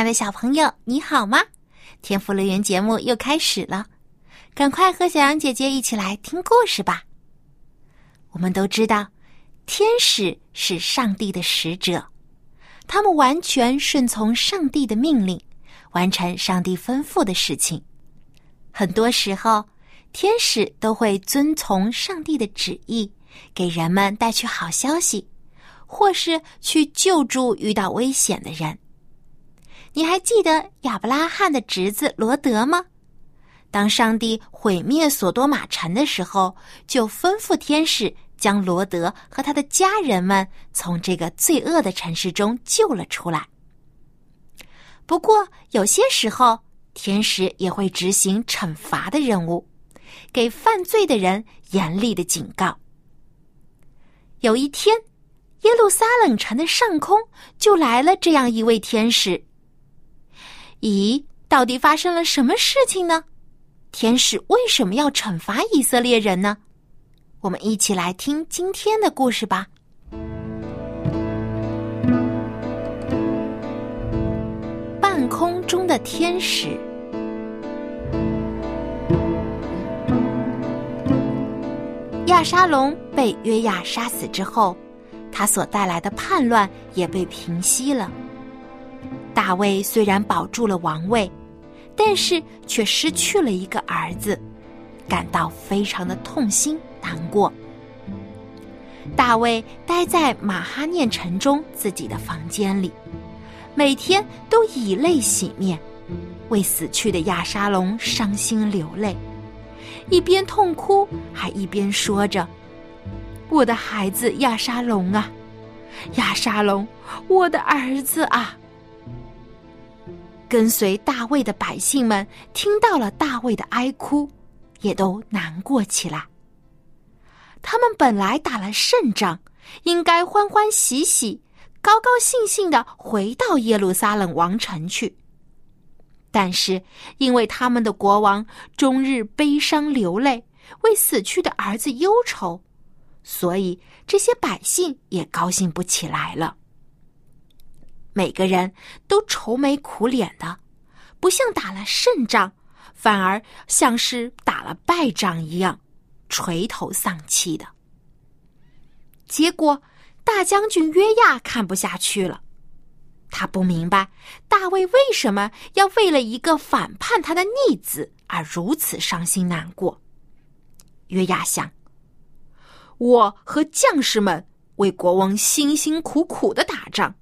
爱的小朋友，你好吗？天赋乐园节目又开始了，赶快和小羊姐姐一起来听故事吧。我们都知道，天使是上帝的使者，他们完全顺从上帝的命令，完成上帝吩咐的事情。很多时候，天使都会遵从上帝的旨意，给人们带去好消息，或是去救助遇到危险的人。你还记得亚伯拉罕的侄子罗德吗？当上帝毁灭索多玛城的时候，就吩咐天使将罗德和他的家人们从这个罪恶的城市中救了出来。不过，有些时候天使也会执行惩罚的任务，给犯罪的人严厉的警告。有一天，耶路撒冷城的上空就来了这样一位天使。咦，到底发生了什么事情呢？天使为什么要惩罚以色列人呢？我们一起来听今天的故事吧。半空中的天使，亚沙龙被约亚杀死之后，他所带来的叛乱也被平息了。大卫虽然保住了王位，但是却失去了一个儿子，感到非常的痛心难过。大卫待在马哈念城中自己的房间里，每天都以泪洗面，为死去的亚沙龙伤心流泪，一边痛哭，还一边说着：“我的孩子亚沙龙啊，亚沙龙，我的儿子啊！”跟随大卫的百姓们听到了大卫的哀哭，也都难过起来。他们本来打了胜仗，应该欢欢喜喜、高高兴兴的回到耶路撒冷王城去。但是，因为他们的国王终日悲伤流泪，为死去的儿子忧愁，所以这些百姓也高兴不起来了。每个人都愁眉苦脸的，不像打了胜仗，反而像是打了败仗一样，垂头丧气的。结果，大将军约亚看不下去了，他不明白大卫为什么要为了一个反叛他的逆子而如此伤心难过。约亚想：我和将士们为国王辛辛苦苦的打仗。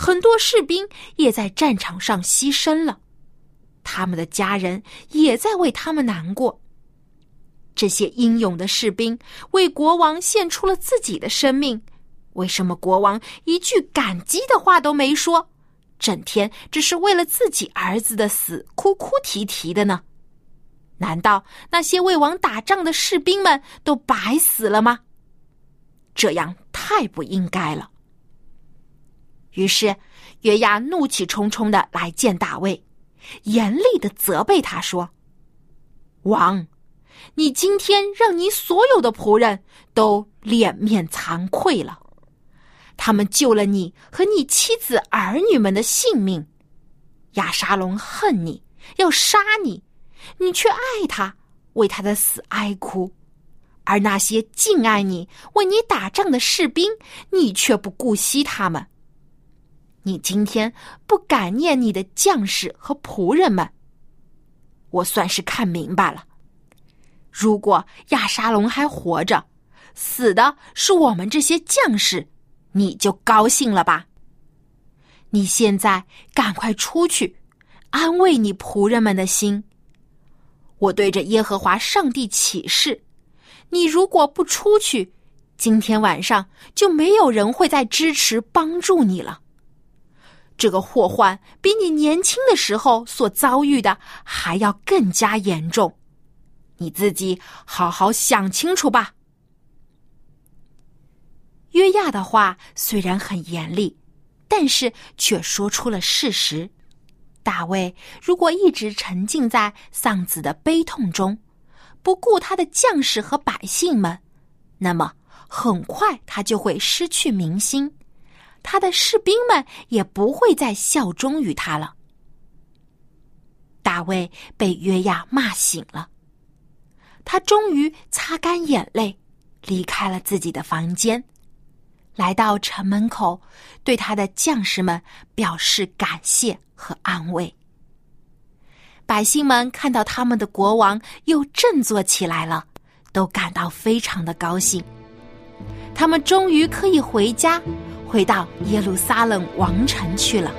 很多士兵也在战场上牺牲了，他们的家人也在为他们难过。这些英勇的士兵为国王献出了自己的生命，为什么国王一句感激的话都没说，整天只是为了自己儿子的死哭哭啼啼的呢？难道那些为王打仗的士兵们都白死了吗？这样太不应该了。于是，约亚怒气冲冲的来见大卫，严厉的责备他说：“王，你今天让你所有的仆人都脸面惭愧了。他们救了你和你妻子儿女们的性命。亚沙龙恨你，要杀你，你却爱他，为他的死哀哭；而那些敬爱你、为你打仗的士兵，你却不顾惜他们。”你今天不感念你的将士和仆人们，我算是看明白了。如果亚沙龙还活着，死的是我们这些将士，你就高兴了吧？你现在赶快出去，安慰你仆人们的心。我对着耶和华上帝起誓，你如果不出去，今天晚上就没有人会再支持帮助你了。这个祸患比你年轻的时候所遭遇的还要更加严重，你自己好好想清楚吧。约亚的话虽然很严厉，但是却说出了事实。大卫如果一直沉浸在丧子的悲痛中，不顾他的将士和百姓们，那么很快他就会失去民心。他的士兵们也不会再效忠于他了。大卫被约亚骂醒了，他终于擦干眼泪，离开了自己的房间，来到城门口，对他的将士们表示感谢和安慰。百姓们看到他们的国王又振作起来了，都感到非常的高兴。他们终于可以回家。回到耶路撒冷王城去了。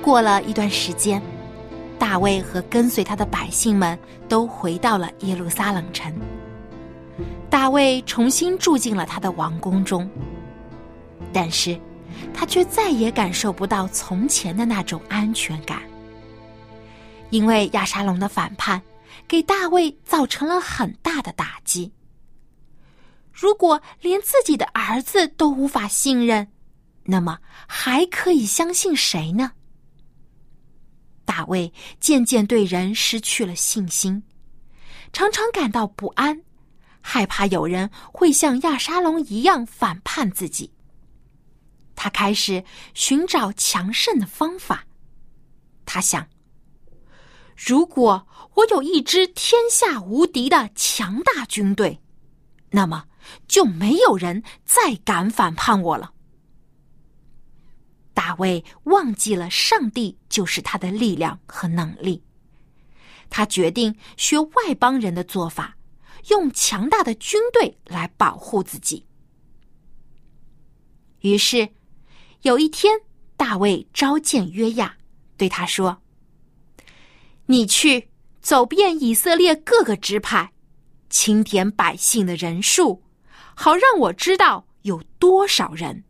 过了一段时间，大卫和跟随他的百姓们都回到了耶路撒冷城。大卫重新住进了他的王宫中，但是，他却再也感受不到从前的那种安全感，因为亚沙龙的反叛。给大卫造成了很大的打击。如果连自己的儿子都无法信任，那么还可以相信谁呢？大卫渐渐对人失去了信心，常常感到不安，害怕有人会像亚沙龙一样反叛自己。他开始寻找强盛的方法。他想。如果我有一支天下无敌的强大军队，那么就没有人再敢反叛我了。大卫忘记了上帝就是他的力量和能力，他决定学外邦人的做法，用强大的军队来保护自己。于是，有一天，大卫召见约亚，对他说。你去走遍以色列各个支派，清点百姓的人数，好让我知道有多少人。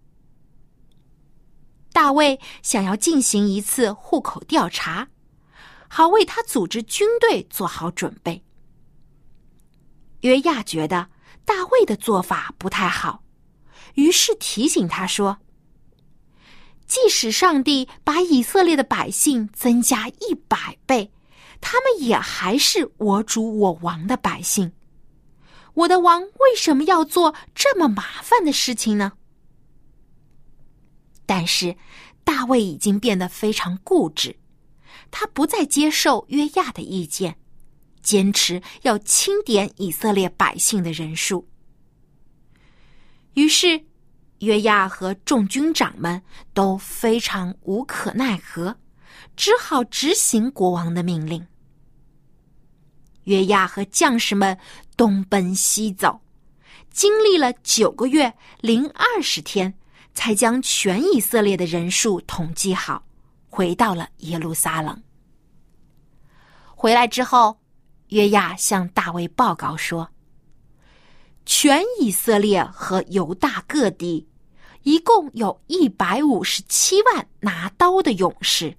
大卫想要进行一次户口调查，好为他组织军队做好准备。约亚觉得大卫的做法不太好，于是提醒他说：“即使上帝把以色列的百姓增加一百倍。”他们也还是我主我王的百姓，我的王为什么要做这么麻烦的事情呢？但是大卫已经变得非常固执，他不再接受约亚的意见，坚持要清点以色列百姓的人数。于是约亚和众军长们都非常无可奈何，只好执行国王的命令。约亚和将士们东奔西走，经历了九个月零二十天，才将全以色列的人数统计好，回到了耶路撒冷。回来之后，约亚向大卫报告说：“全以色列和犹大各地，一共有一百五十七万拿刀的勇士。”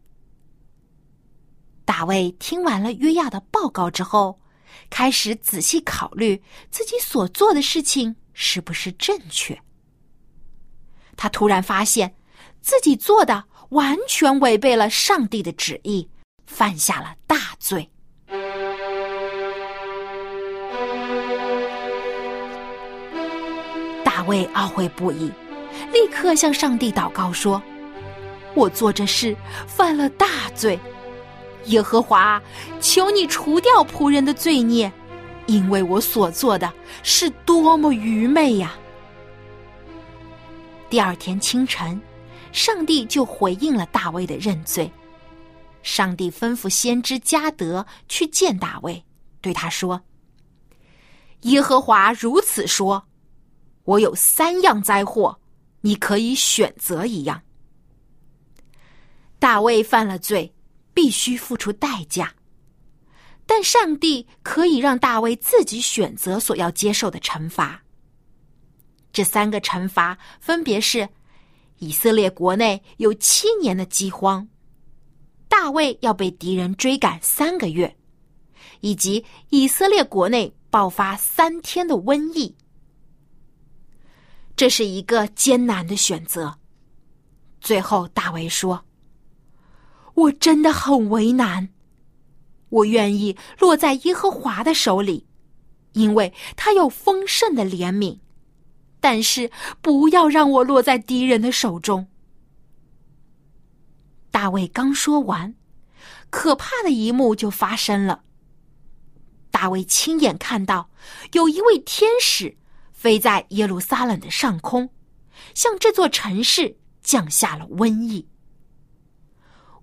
大卫听完了约亚的报告之后，开始仔细考虑自己所做的事情是不是正确。他突然发现自己做的完全违背了上帝的旨意，犯下了大罪。大卫懊悔不已，立刻向上帝祷告说：“我做这事犯了大罪。”耶和华，求你除掉仆人的罪孽，因为我所做的是多么愚昧呀！第二天清晨，上帝就回应了大卫的认罪。上帝吩咐先知加德去见大卫，对他说：“耶和华如此说，我有三样灾祸，你可以选择一样。”大卫犯了罪。必须付出代价。但上帝可以让大卫自己选择所要接受的惩罚。这三个惩罚分别是：以色列国内有七年的饥荒，大卫要被敌人追赶三个月，以及以色列国内爆发三天的瘟疫。这是一个艰难的选择。最后，大卫说：“我真的很为难。我愿意落在耶和华的手里，因为他有丰盛的怜悯。但是，不要让我落在敌人的手中。”大卫刚说完，可怕的一幕就发生了。大卫亲眼看到有一位天使。飞在耶路撒冷的上空，向这座城市降下了瘟疫。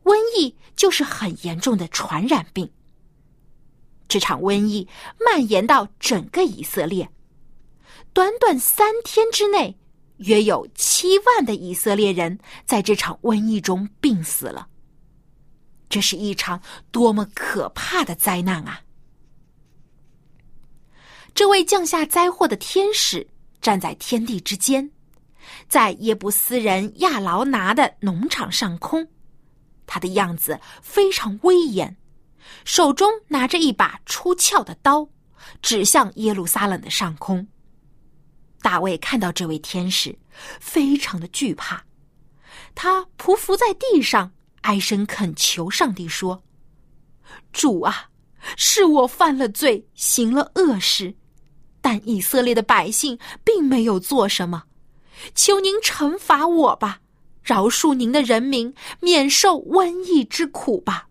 瘟疫就是很严重的传染病。这场瘟疫蔓延到整个以色列，短短三天之内，约有七万的以色列人在这场瘟疫中病死了。这是一场多么可怕的灾难啊！这位降下灾祸的天使站在天地之间，在耶布斯人亚劳拿的农场上空，他的样子非常威严，手中拿着一把出鞘的刀，指向耶路撒冷的上空。大卫看到这位天使，非常的惧怕，他匍匐在地上，哀声恳求上帝说：“主啊，是我犯了罪，行了恶事。”但以色列的百姓并没有做什么，求您惩罚我吧，饶恕您的人民，免受瘟疫之苦吧。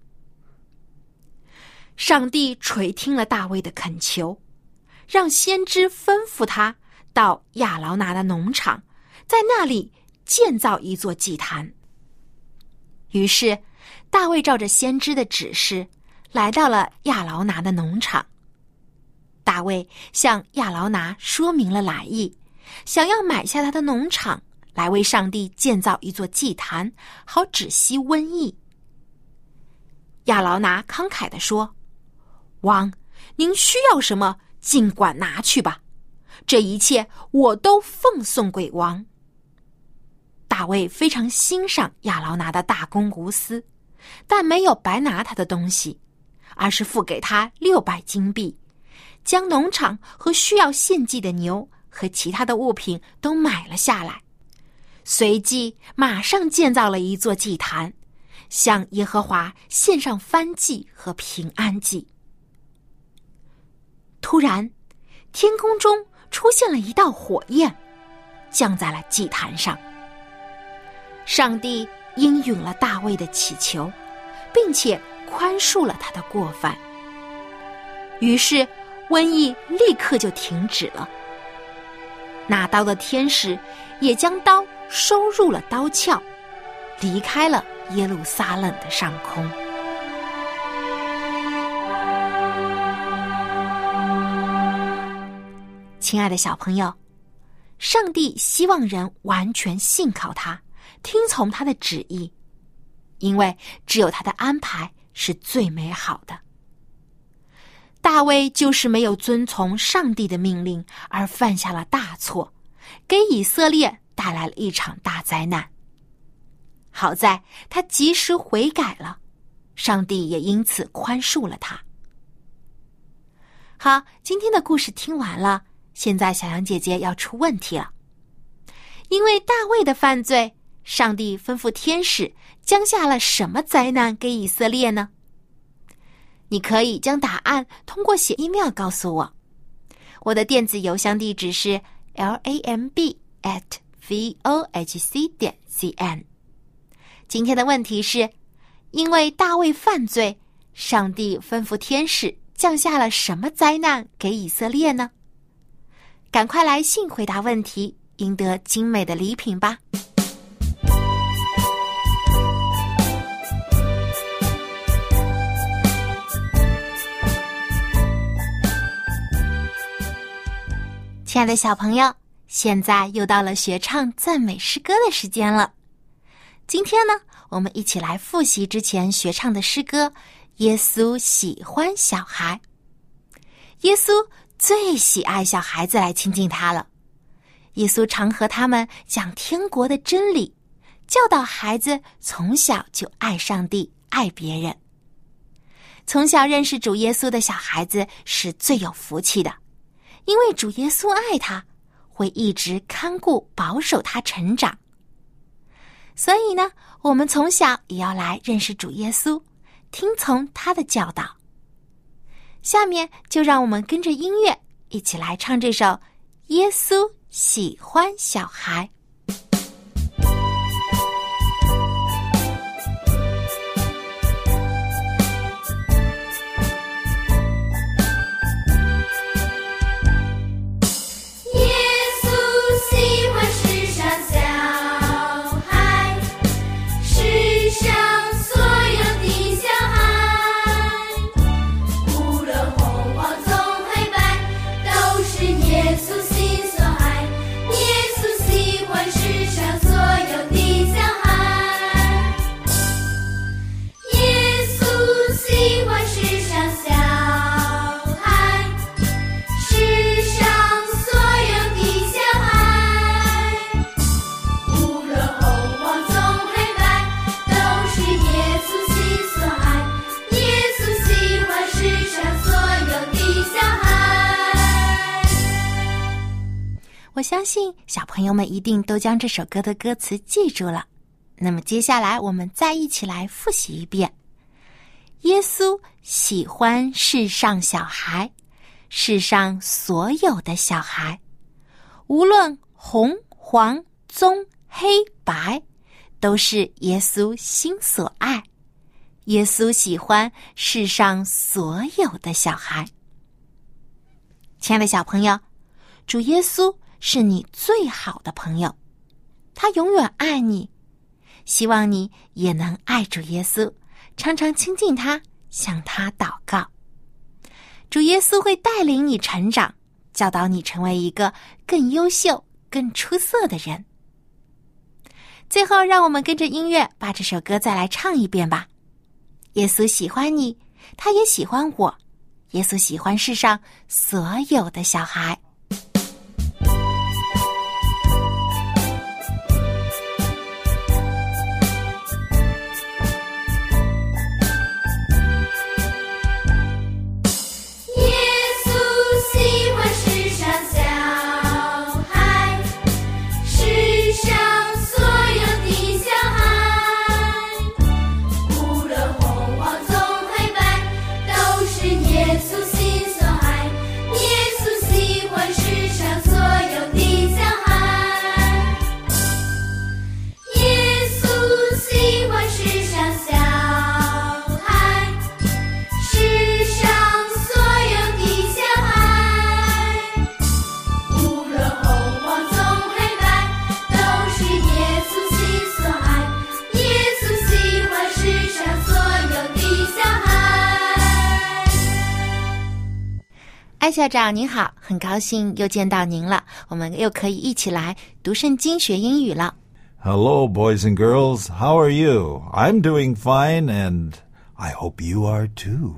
上帝垂听了大卫的恳求，让先知吩咐他到亚劳拿的农场，在那里建造一座祭坛。于是，大卫照着先知的指示，来到了亚劳拿的农场。大卫向亚劳拿说明了来意，想要买下他的农场，来为上帝建造一座祭坛，好止息瘟疫。亚劳拿慷慨的说：“王，您需要什么，尽管拿去吧，这一切我都奉送给王。”大卫非常欣赏亚劳拿的大公无私，但没有白拿他的东西，而是付给他六百金币。将农场和需要献祭的牛和其他的物品都买了下来，随即马上建造了一座祭坛，向耶和华献上燔祭和平安祭。突然，天空中出现了一道火焰，降在了祭坛上。上帝应允了大卫的祈求，并且宽恕了他的过犯。于是。瘟疫立刻就停止了。拿刀的天使也将刀收入了刀鞘，离开了耶路撒冷的上空。亲爱的小朋友，上帝希望人完全信靠他，听从他的旨意，因为只有他的安排是最美好的。大卫就是没有遵从上帝的命令，而犯下了大错，给以色列带来了一场大灾难。好在他及时悔改了，上帝也因此宽恕了他。好，今天的故事听完了，现在小羊姐姐要出问题了，因为大卫的犯罪，上帝吩咐天使降下了什么灾难给以色列呢？你可以将答案通过写 email 告诉我，我的电子邮箱地址是 lamb at vohc 点 cn。今天的问题是：因为大卫犯罪，上帝吩咐天使降下了什么灾难给以色列呢？赶快来信回答问题，赢得精美的礼品吧！亲爱的小朋友，现在又到了学唱赞美诗歌的时间了。今天呢，我们一起来复习之前学唱的诗歌，耶稣喜欢小孩，耶稣最喜爱小孩子来亲近他了。耶稣常和他们讲天国的真理，教导孩子从小就爱上帝、爱别人。从小认识主耶稣的小孩子是最有福气的，因为主耶稣爱他，会一直看顾、保守他成长。所以呢，我们从小也要来认识主耶稣，听从他的教导。下面就让我们跟着音乐一起来唱这首《耶稣喜欢小孩》。一定都将这首歌的歌词记住了。那么接下来我们再一起来复习一遍：耶稣喜欢世上小孩，世上所有的小孩，无论红黄棕黑白，都是耶稣心所爱。耶稣喜欢世上所有的小孩。亲爱的小朋友，主耶稣。是你最好的朋友，他永远爱你。希望你也能爱主耶稣，常常亲近他，向他祷告。主耶稣会带领你成长，教导你成为一个更优秀、更出色的人。最后，让我们跟着音乐把这首歌再来唱一遍吧。耶稣喜欢你，他也喜欢我。耶稣喜欢世上所有的小孩。长您好，很高兴又见到您了。我们又可以一起来读圣经、学英语了。Hello, boys and girls. How are you? I'm doing fine, and I hope you are too.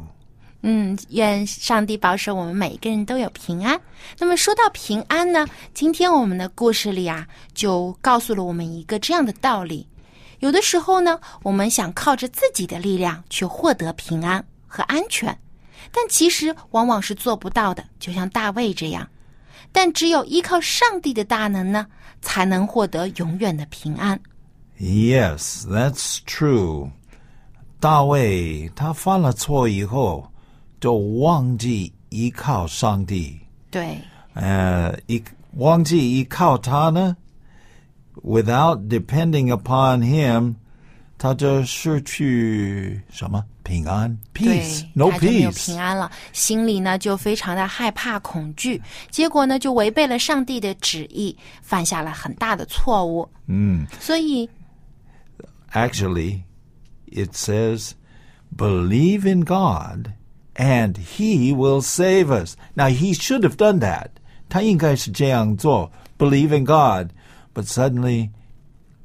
嗯，愿上帝保守我们每一个人都有平安。那么说到平安呢，今天我们的故事里啊，就告诉了我们一个这样的道理：有的时候呢，我们想靠着自己的力量去获得平安和安全。但其实往往是做不到的，就像大卫这样。但只有依靠上帝的大能呢，才能获得永远的平安。Yes, that's true. 大卫他犯了错以后，就忘记依靠上帝。对。呃，依忘记依靠他呢，without depending upon him，他就失去什么？平安，peace，no peace，他就没有平安了，心里呢就非常的害怕、恐惧，结果呢就违背了上帝的旨意，犯下了很大的错误。嗯，所以，actually it says believe in God and He will save us. Now He should have done that. 他应该是这样做，believe in God, but suddenly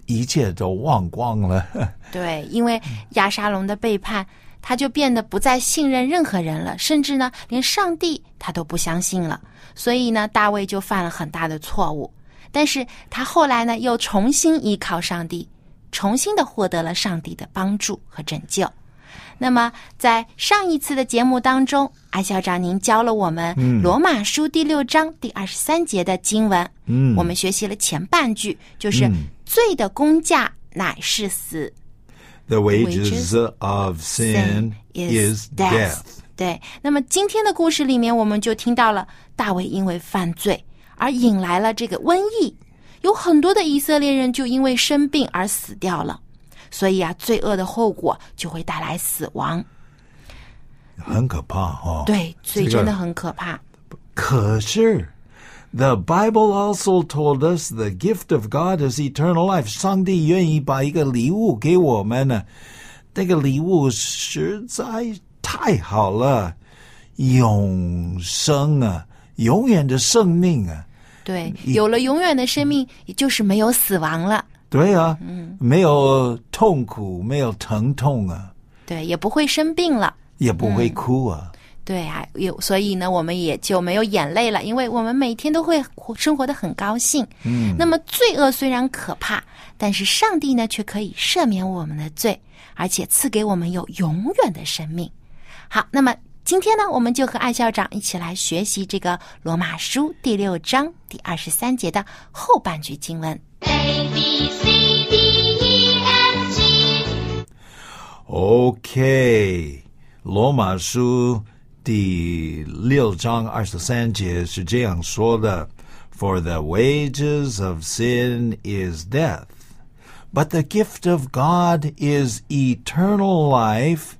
一切都忘光了。对，因为亚沙龙的背叛。 他就变得不再信任任何人了，甚至呢，连上帝他都不相信了。所以呢，大卫就犯了很大的错误。但是他后来呢，又重新依靠上帝，重新的获得了上帝的帮助和拯救。那么，在上一次的节目当中，艾校长您教了我们《罗马书》第六章第二十三节的经文。嗯我们学习了前半句，就是“罪的工价乃是死 The wages of sin is death. 对，那么今天的故事里面，我们就听到了大卫因为犯罪而引来了这个瘟疫，有很多的以色列人就因为生病而死掉了。所以啊，罪恶的后果就会带来死亡。很可怕哦。对，罪这个真的很可怕。可是，The Bible also told us the gift of God is eternal life。上帝愿意把一个礼物给我们呢，那个礼物实在太好了，永生啊，永远的生命啊。对，有了永远的生命，也就是没有死亡了。对啊，没有痛苦，没有疼痛啊，对，也不会生病了。也不会哭啊。对啊，有所以呢，我们也就没有眼泪了，因为我们每天都会活生活的很高兴。嗯，那么罪恶虽然可怕，但是上帝呢却可以赦免我们的罪，而且赐给我们有永远的生命。好，那么今天呢，我们就和艾校长一起来学习这个罗马书第六章第二十三节的后半句经文。A B C D E F G OK，罗马书第六章二十三节是这样说的：For the wages of sin is death, but the gift of God is eternal life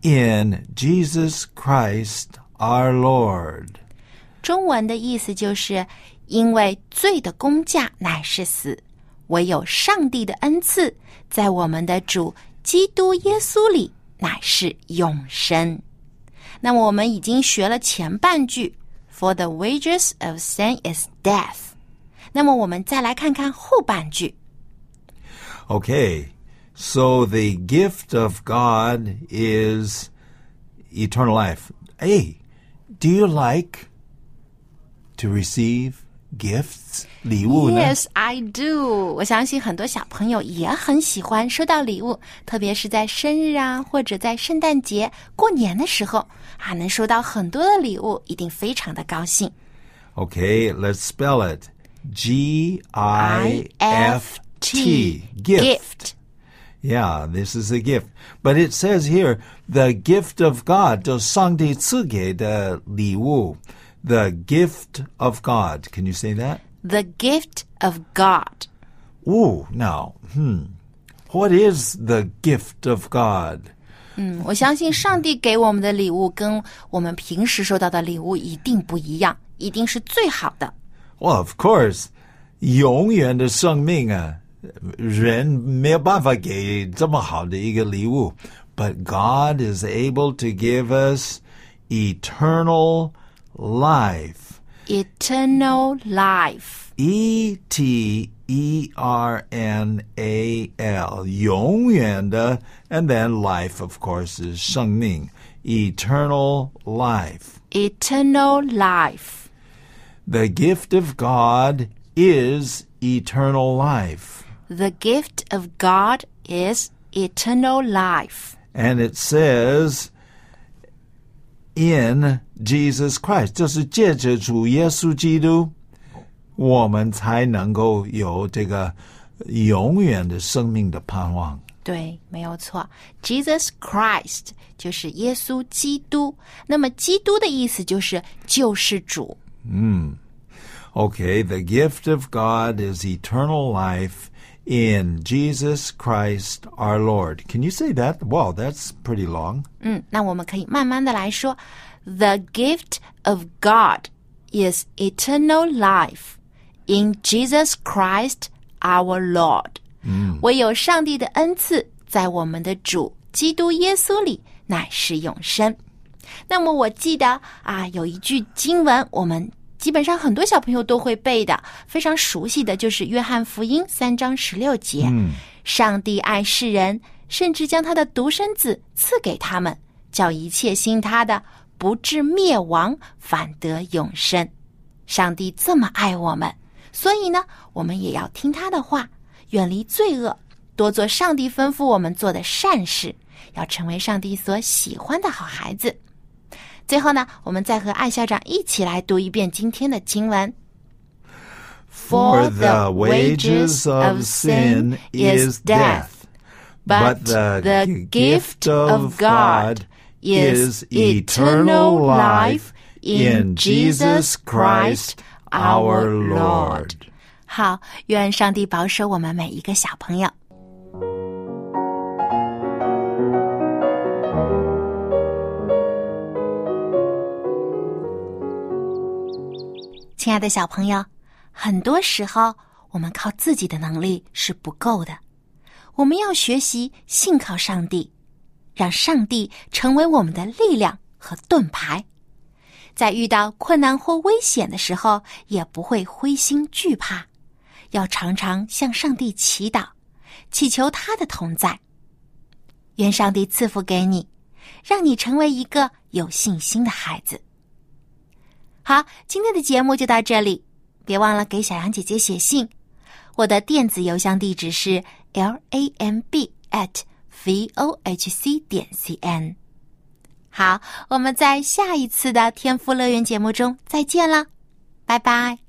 in Jesus Christ our Lord. 中文的意思就是，因为罪的工价乃是死，唯有上帝的恩赐，在我们的主基督耶稣里乃是永生。 那么我们已经学了前半句，For the wages of sin is death。那么我们再来看看后半句。 Okay, so the gift of God is eternal life. Hey, do you like to receive gifts? 礼物呢？ Yes, I do。我相信很多小朋友也很喜欢收到礼物，特别是在生日啊，或者在圣诞节、过年的时候啊，能收到很多的礼物，一定非常的高兴。 Okay, let's spell it. G I F T. gift。 Yeah, this is a gift. But it says here, the gift of God, 就上帝赐给的礼物. The gift of God. Can you say that? The gift of God。 Ooh, now, hmm. What is the gift of God? 嗯，我相信上帝给我们的礼物跟我们平时收到的礼物一定不一样，一定是最好的。 Well, of course, 永远的生命啊，人没有办法给这么好的一个礼物。But God is able to give us eternal life. Eternal life。 E T E R N A L 永远的 and then life of course is 生命 eternal life Eternal life。 the gift of God is eternal life The gift of God is eternal life. and it says in Jesus Christ 就是借着主耶稣基督我们才能够有这个永远的生命的盼望对，没有错。Jesus Christ 就是耶稣基督。那么，基督的意思就是救世主。 Okay, the gift of God is eternal life in Jesus Christ our Lord. Can you say that? Wow, that's pretty long. 嗯，那我们可以慢慢的来说。The gift of God is eternal life in Jesus Christ our Lord。嗯，唯有上帝的恩赐在我们的主基督耶稣里乃是永生。那么我记得啊，有一句经文，我们 基本上很多小朋友都会背的，非常熟悉的就是约翰福音三章十六节：上帝爱世人，甚至将他的独生子赐给他们，叫一切信他的不至灭亡，反得永生。上帝这么爱我们，所以呢，我们也要听他的话，远离罪恶，多做上帝吩咐我们做的善事，要成为上帝所喜欢的好孩子。最后呢，我们再和艾校长一起来读一遍今天的经文。For the wages of sin is death, but the gift of God is eternal life in Jesus Christ our Lord. 好，愿上帝保守我们每一个小朋友。亲爱的小朋友，很多时候我们靠自己的能力是不够的，我们要学习信靠上帝，让上帝成为我们的力量和盾牌，在遇到困难或危险的时候，也不会灰心惧怕，要常常向上帝祈祷，祈求他的同在。愿上帝赐福给你，让你成为一个有信心的孩子。好，今天的节目就到这里，别忘了给小羊姐姐写信，我的电子邮箱地址是 l a m b at v o h c 点 c n。好，我们在下一次的天赋乐园节目中再见了，拜拜。